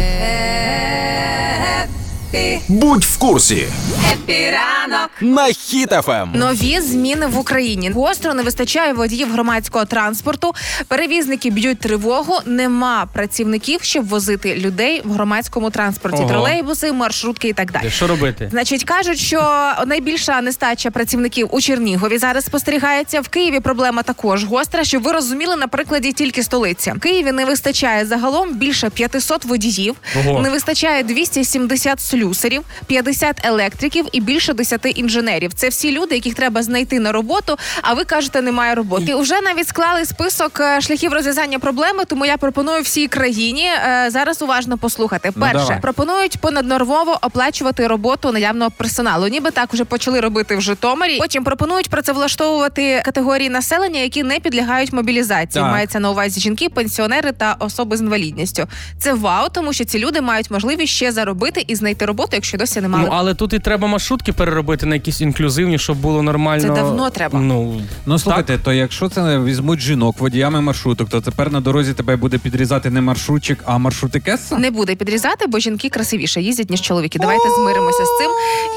yeah. Будь в курсі Happy ранок. на Ем. Хіт-ФМ. Нові зміни в Україні гостро не вистачає водіїв громадського транспорту. Перевізники б'ють тривогу. Нема працівників, щоб возити людей в громадському транспорті. Ого. Тролейбуси, маршрутки і так далі. Що робити? Значить, кажуть, що найбільша нестача працівників у Чернігові зараз спостерігається. В Києві проблема також гостра. Щоб ви розуміли на прикладі тільки столиці. В Києві не вистачає загалом більше 500 водіїв, Ого. не вистачає 270 слюсарів, 50 електриків і більше 10 інженерів. Це всі люди, яких треба знайти на роботу. А ви кажете, немає роботи. І вже навіть склали список е, шляхів розв'язання проблеми. Тому я пропоную всій країні е, зараз уважно послухати. Ну, Перше, давай. пропонують понаднормово оплачувати роботу наявного персоналу. Ніби так вже почали робити в Житомирі. Потім пропонують працевлаштовувати категорії населення, які не підлягають мобілізації. Так. Мається на увазі жінки, пенсіонери та особи з інвалідністю. Це вау, тому що ці люди мають можливість ще заробити і знайти роботу, якщо досі не мали. Ну але тут і треба маршрутки переробити на якісь інклюзивні, щоб було нормально. Це давно треба. Ну Ну слухайте, то якщо це візьмуть жінок водіями маршруток, то тепер на дорозі тебе буде підрізати не маршрутчик, а маршрутикеса? не буде підрізати, бо жінки красивіше їздять ніж чоловіки. Давайте змиримося з цим.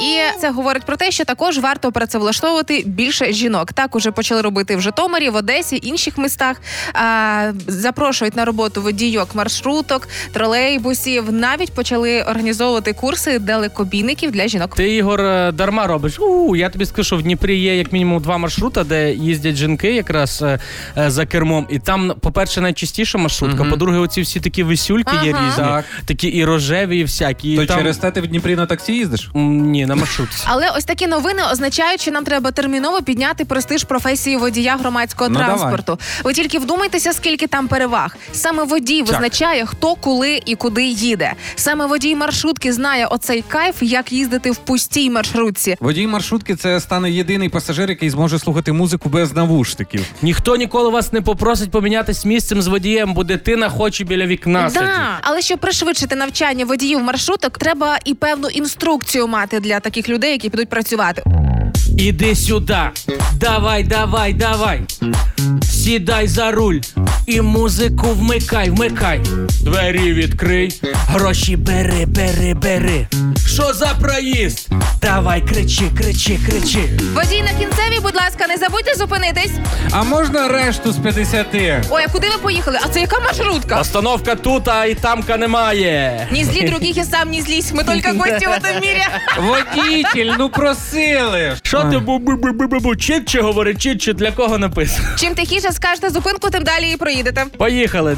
І це говорить про те, що також варто працевлаштовувати більше жінок. Так уже почали робити в Житомирі, в Одесі, інших містах. А, запрошують на роботу водійок маршруток, тролейбусів. Навіть почали організовувати курси далекобійників для жінок. Ти Ігор е, дарма робиш. У я тобі скажу, що в Дніпрі є як мінімум два маршрута, де їздять жінки якраз е, е, за кермом. І там, по-перше, найчастіша маршрутка. Мгм. По-друге, оці всі такі висюльки є різні, Так. такі і рожеві, і всякі. І То там... через те ти в Дніпрі на таксі їздиш? Ні, на маршрутці. Але ось такі новини означають, що нам треба терміново підняти престиж професії водія громадського Ну, транспорту. Ви тільки вдумайтеся, скільки там переваг. Саме водій визначає, хто коли і куди їде. Саме водій маршрутки знає оцей кайф, як їздити в пустій маршрутці. Водій маршрутки це стане єдиний пасажир, який зможе слухати музику без навушників. Ніхто ніколи вас не попросить помінятись місцем з водієм, бо дитина хоче біля вікна сидіти. Да. Але щоб пришвидшити навчання водіїв маршруток, треба і певну інструкцію мати для таких людей, які підуть працювати. Іди сюди, давай, давай, давай. Сідай за руль і музику вмикай, вмикай. Двері відкрий, гроші бери, бери, бери. Що за проїзд? Давай, кричи, кричи, кричи. Водій на кінцевій, будь ласка, не забудьте зупинитись. А можна решту з 50? Ой, а куди ви поїхали? А це яка маршрутка? Остановка тут, а і тамка немає. Не зли других и сам не злись. Мы только гости в этом мире. Водітель, ну просили. Що ти бу-бу-бу-бу-бу? Чітче говорить, чітче, для кого написано? Чим тихіше скажете зупинку, тим далі і проїдете. Поїхали.